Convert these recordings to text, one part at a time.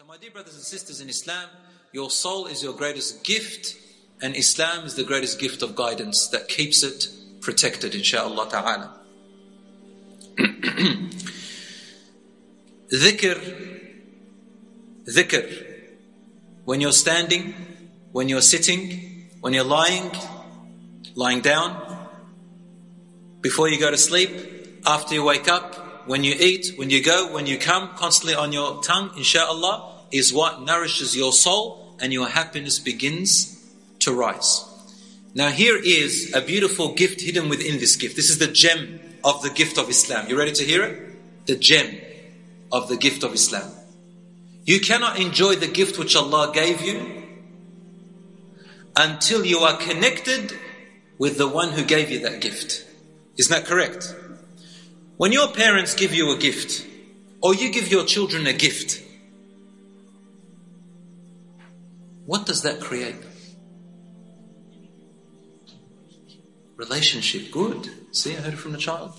So, my dear brothers and sisters in Islam, your soul is your greatest gift, and Islam is the greatest gift of guidance that keeps it protected, inshaAllah ta'ala. dhikr, dhikr. When you're standing, when you're sitting, when you're lying, lying down, before you go to sleep, after you wake up, when you eat, when you go, when you come, constantly on your tongue, inshallah, is what nourishes your soul and your happiness begins to rise. Now, here is a beautiful gift hidden within this gift. This is the gem of the gift of Islam. You ready to hear it? The gem of the gift of Islam. You cannot enjoy the gift which Allah gave you until you are connected with the one who gave you that gift. Isn't that correct? When your parents give you a gift, or you give your children a gift, what does that create? Relationship, good. See, I heard it from the child.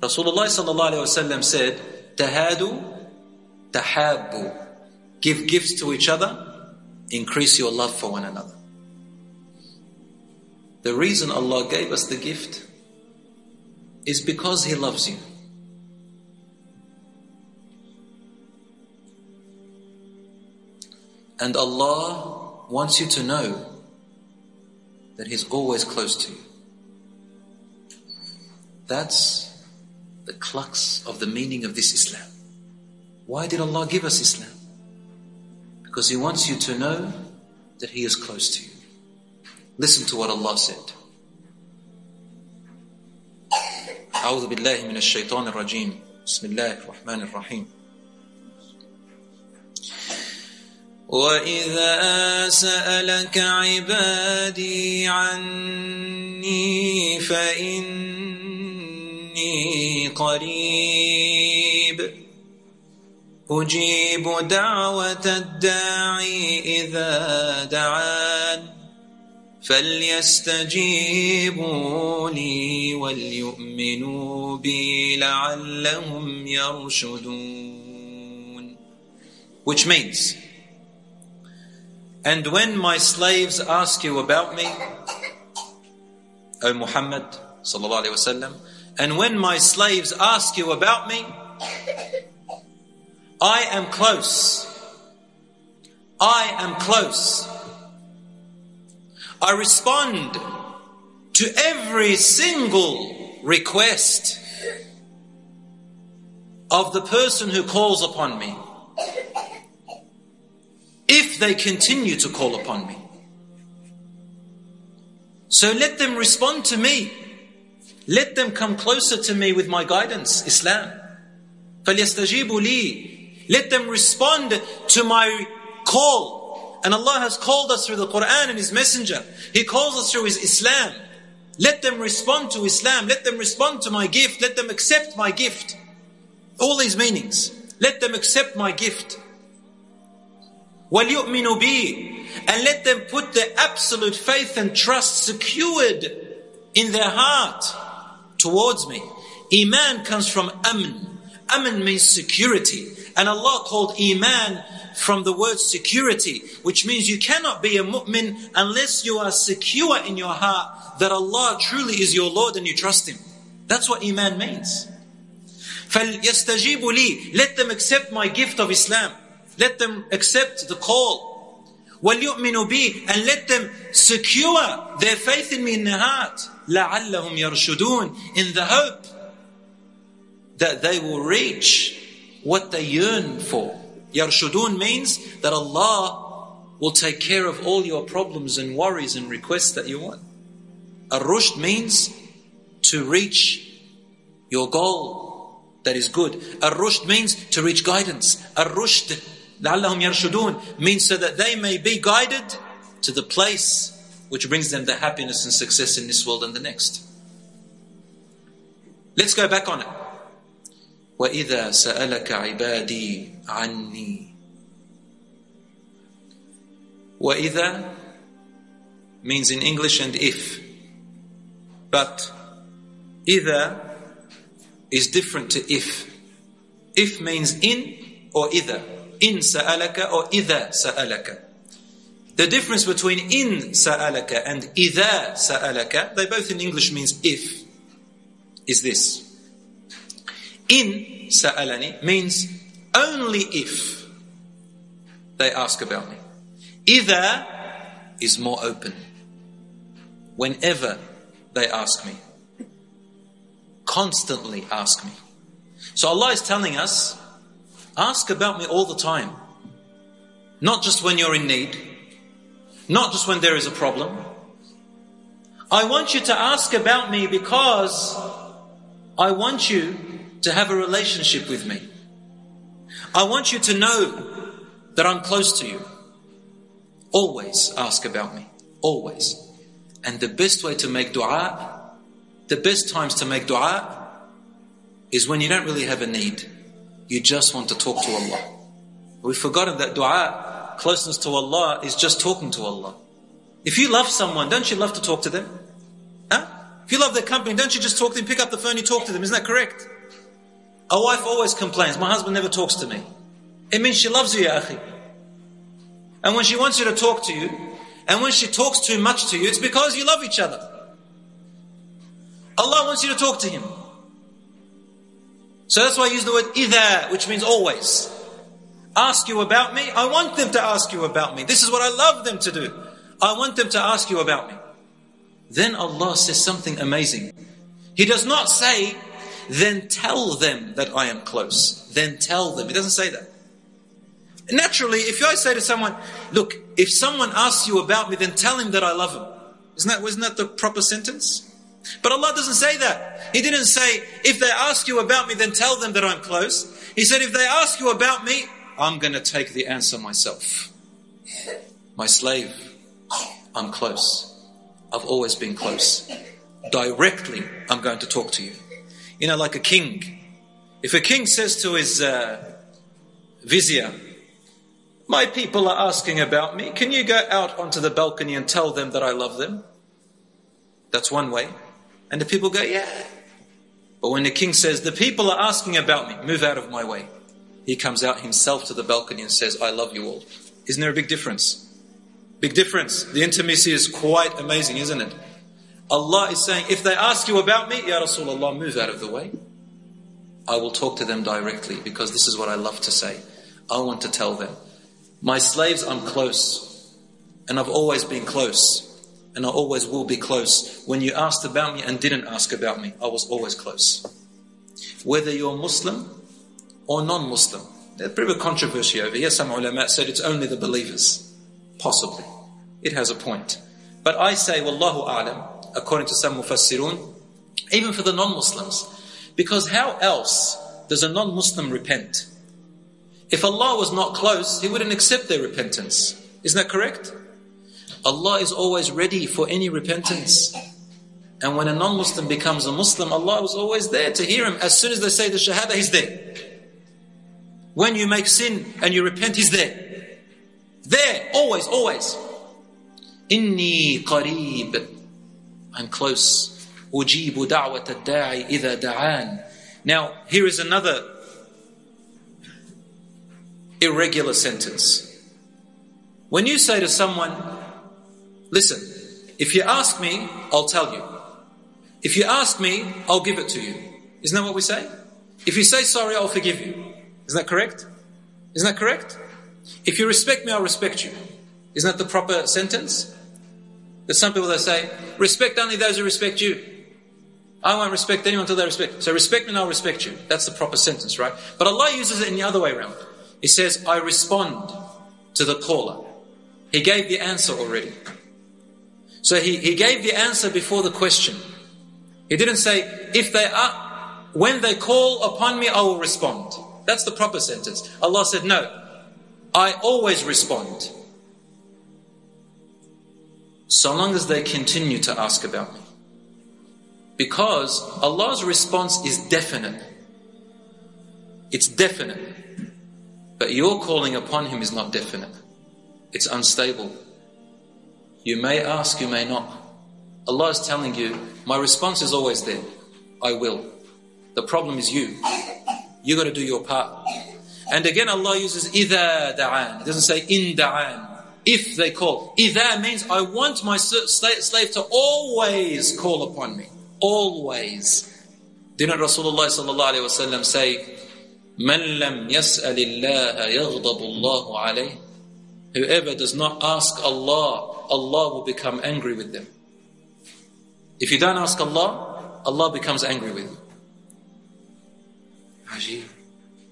Rasulullah sallallahu said, "Tahadu, tahabu." Give gifts to each other, increase your love for one another. The reason Allah gave us the gift is because He loves you. And Allah wants you to know that He's always close to you. That's the crux of the meaning of this Islam. Why did Allah give us Islam? Because He wants you to know that He is close to you. Listen to what Allah said. أعوذ بالله من الشيطان الرجيم بسم الله الرحمن الرحيم وإذا سألك عبادي عني فإني قريب أجيب دعوة الداعي إذا دعان فليستجيبوا لي وليؤمنوا بي لعلهم يرشدون which means and when my slaves ask you about me O Muhammad sallallahu alaihi wasallam and when my slaves ask you about me I am close I am close I respond to every single request of the person who calls upon me If they continue to call upon me. So let them respond to me. Let them come closer to me with my guidance, Islam. فَلْيَسْتَجِيبُوا لِي Let them respond to my call. And Allah has called us through the Quran and His Messenger. He calls us through His Islam. Let them respond to Islam. Let them respond to my gift. Let them accept my gift. All these meanings. Let them accept my gift. وَلْيُؤْمِنُوا بِي And let them put their absolute faith and trust secured in their heart towards me. Iman comes from amn. Amn means security. And Allah called Iman from the word security, which means you cannot be a mu'min unless you are secure in your heart that Allah truly is your Lord and you trust Him. That's what Iman means. فَلْيَسْتَجِيبُوا لِي Let them accept my gift of Islam. Let them accept the call. وَلْيُؤْمِنُوا بِي And let them secure their faith in me in their heart. لَعَلَّهُمْ يَرْشُدُونَ In the hope that they will reach what they yearn for. Yarshudun means that Allah will take care of all your problems and worries and requests that you want. Ar-rushd means to reach your goal that is good. Ar-rushd means to reach guidance. Ar-rushd, لَعَلَّهُمْ يَرْشُدُونَ means so that they may be guided to the place which brings them the happiness and success in this world and the next. Let's go back on it. وإذا سألك عبادي عني وإذا means in English and if but إذا is different to if if means in or إذا in sa'alaka or idha sa'alaka. The difference between in sa'alaka and idha sa'alaka, they both in English means if, is this. In sa'alani means only if they ask about me. Idha is more open. Whenever they ask me. Constantly ask me. So Allah is telling us ask about me all the time not just when you're in need not just when there is a problem. I want you to ask about me because I want you to have a relationship with me. I want you to know that I'm close to you. Always ask about me. Always. And the best way to make dua, the best times to make dua is when you don't really have a need. You just want to talk to Allah. We've forgotten that dua closeness to Allah is just talking to Allah. If you love someone, don't you love to talk to them? Huh? If you love their company, don't you just talk to them, pick up the phone, you talk to them? Isn't that correct? A wife always complains, my husband never talks to me. It means she loves you, ya akhi. And when she wants you to talk to you, and when she talks too much to you, it's because you love each other. Allah wants you to talk to Him. So that's why I use the word idha, which means always ask you about me, I want them to ask you about me. This is what I love them to do. I want them to ask you about me. Then Allah says something amazing. He does not say, then tell them that I am close. Then tell them. He doesn't say that. Naturally, if I say to someone, look, if someone asks you about me, then tell him that I love him. Isn't that, wasn't that the proper sentence? But Allah doesn't say that. He didn't say, if they ask you about me, then tell them that I'm close. He said, if they ask you about me, I'm going to take the answer myself. My slave, I'm close. I've always been close. Directly, I'm going to talk to you. You know, like a king. If a king says to his uh, vizier, My people are asking about me, can you go out onto the balcony and tell them that I love them? That's one way. And the people go, Yeah. But when the king says, The people are asking about me, move out of my way he comes out himself to the balcony and says, I love you all. Isn't there a big difference? Big difference. The intimacy is quite amazing, isn't it? Allah is saying, if they ask you about me, Ya Rasulullah, move out of the way. I will talk to them directly because this is what I love to say. I want to tell them. My slaves, I'm close. And I've always been close. And I always will be close. When you asked about me and didn't ask about me, I was always close. Whether you're Muslim or non-Muslim. There's a bit of a controversy over here. Some ulama said it's only the believers. Possibly. It has a point. But I say, Wallahu a'lam, according to some mufassirun, even for the non-Muslims. Because how else does a non-Muslim repent? If Allah was not close, He wouldn't accept their repentance. Isn't that correct? Allah is always ready for any repentance. And when a non Muslim becomes a Muslim, Allah is always there to hear him. As soon as they say the Shahada, He's there. When you make sin and you repent, He's there. There, always, always. Inni qareeb. I'm close. Ujibu da'wat ad-da'i idha da'an. Now, here is another irregular sentence. When you say to someone, listen, if you ask me, I'll tell you. If you ask me, I'll give it to you. Isn't that what we say? If you say sorry, I'll forgive you. Isn't that correct? Isn't that correct? If you respect me, I'll respect you. Isn't that the proper sentence? There's some people that say, respect only those who respect you. I won't respect anyone until they respect. So respect me and I'll respect you. That's the proper sentence, right? But Allah uses it in the other way around. He says, I respond to the caller. He gave the answer already. So he, he gave the answer before the question. He didn't say, if they are, when they call upon me, I will respond. That's the proper sentence. Allah said, No, I always respond. So long as they continue to ask about me. Because Allah's response is definite. It's definite. But your calling upon Him is not definite. It's unstable. You may ask, you may not. Allah is telling you, my response is always there. I will. The problem is you. You got to do your part. And again, Allah uses إِذَا دَعَان. It doesn't say in da'an. If they call. إِذَا means I want my slave to always call upon me. Always. Didn't Rasulullah sallallahu alayhi wa say, مَنْ لَمْ يَسْأَلِ اللَّهَ يَغْضَبُ اللَّهُ عَلَيْهِ Whoever does not ask Allah, Allah will become angry with them. If you don't ask Allah, Allah becomes angry with you. Ajib.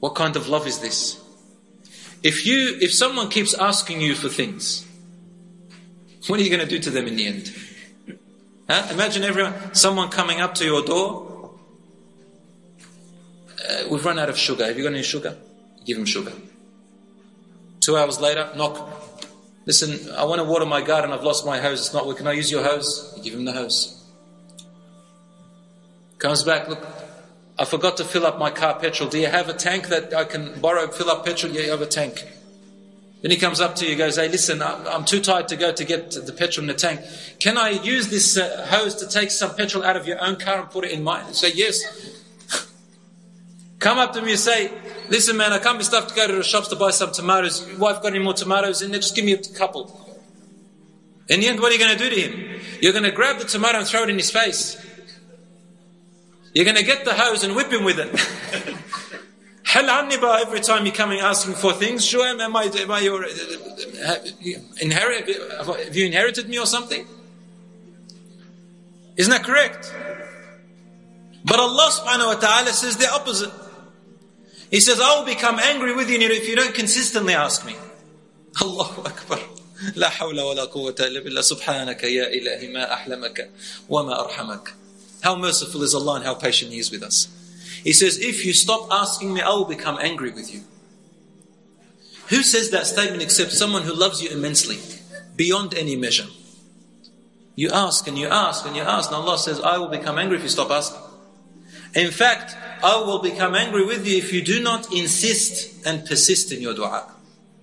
What kind of love is this? If you, if someone keeps asking you for things, what are you going to do to them in the end? Huh? Imagine everyone, someone coming up to your door. Uh, we've run out of sugar. Have you got any sugar? Give them sugar. Two hours later, knock. Listen, I want to water my garden. I've lost my hose. It's not working. Can I use your hose? You give him the hose. Comes back. Look, I forgot to fill up my car petrol. Do you have a tank that I can borrow, fill up petrol? Yeah, you have a tank. Then he comes up to you, goes, "Hey, listen, I'm too tired to go to get the petrol in the tank. Can I use this uh, hose to take some petrol out of your own car and put it in mine?" Say, "Yes." Come up to me and say, "Listen, man, I can't be stuffed to go to the shops to buy some tomatoes. Your wife got any more tomatoes in there? Just give me a couple." In the end, what are you going to do to him? You're going to grab the tomato and throw it in his face. You're going to get the hose and whip him with it. Hal anniba every time you're coming asking for things. Sure, am I, am I your, uh, you, inherit, have you inherited me or something? Isn't that correct? But Allah subhanahu wa ta'ala says the opposite. He says, I will become angry with you if you don't consistently ask me. Allahu Akbar. لا حول ولا قوة إلا بالله سبحانك يا إلهي ما أحلمك وما أرحمك how merciful is Allah and how patient He is with us. He says, If you stop asking me, I will become angry with you. Who says that statement except someone who loves you immensely, beyond any measure? You ask and you ask and you ask, and Allah says, I will become angry if you stop asking. In fact, I will become angry with you if you do not insist and persist in your dua.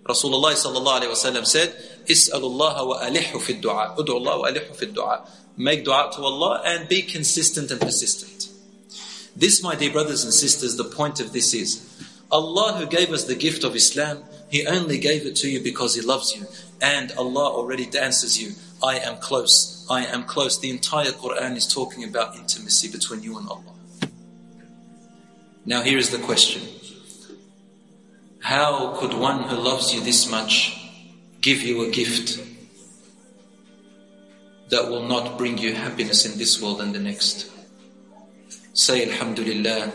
Rasulullah sallallahu alayhi wa said, Is'alullah wa alihu fi dua. Ud'u Allah wa alihu fi dua make dua to Allah and be consistent and persistent. This, my dear brothers and sisters, the point of this is Allah who gave us the gift of Islam, He only gave it to you because He loves you. And Allah already dances you. I am close. I am close. The entire Quran is talking about intimacy between you and Allah. Now, here is the question How could one who loves you this much give you a gift that will not bring you happiness in this world and the next. Say Alhamdulillah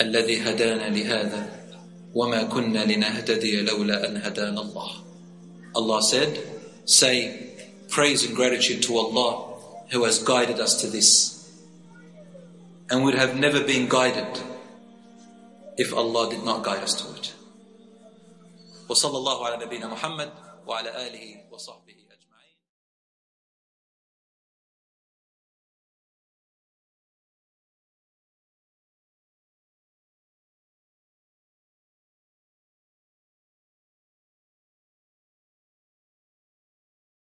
الذي هدانا لهذا وما كنا لنهتدي لولا أن هدانا الله Allah said, say praise and gratitude to Allah who has guided us to this and would have never been guided if Allah did not guide us to it. وصلى الله على نبينا محمد وعلى آله وصحبه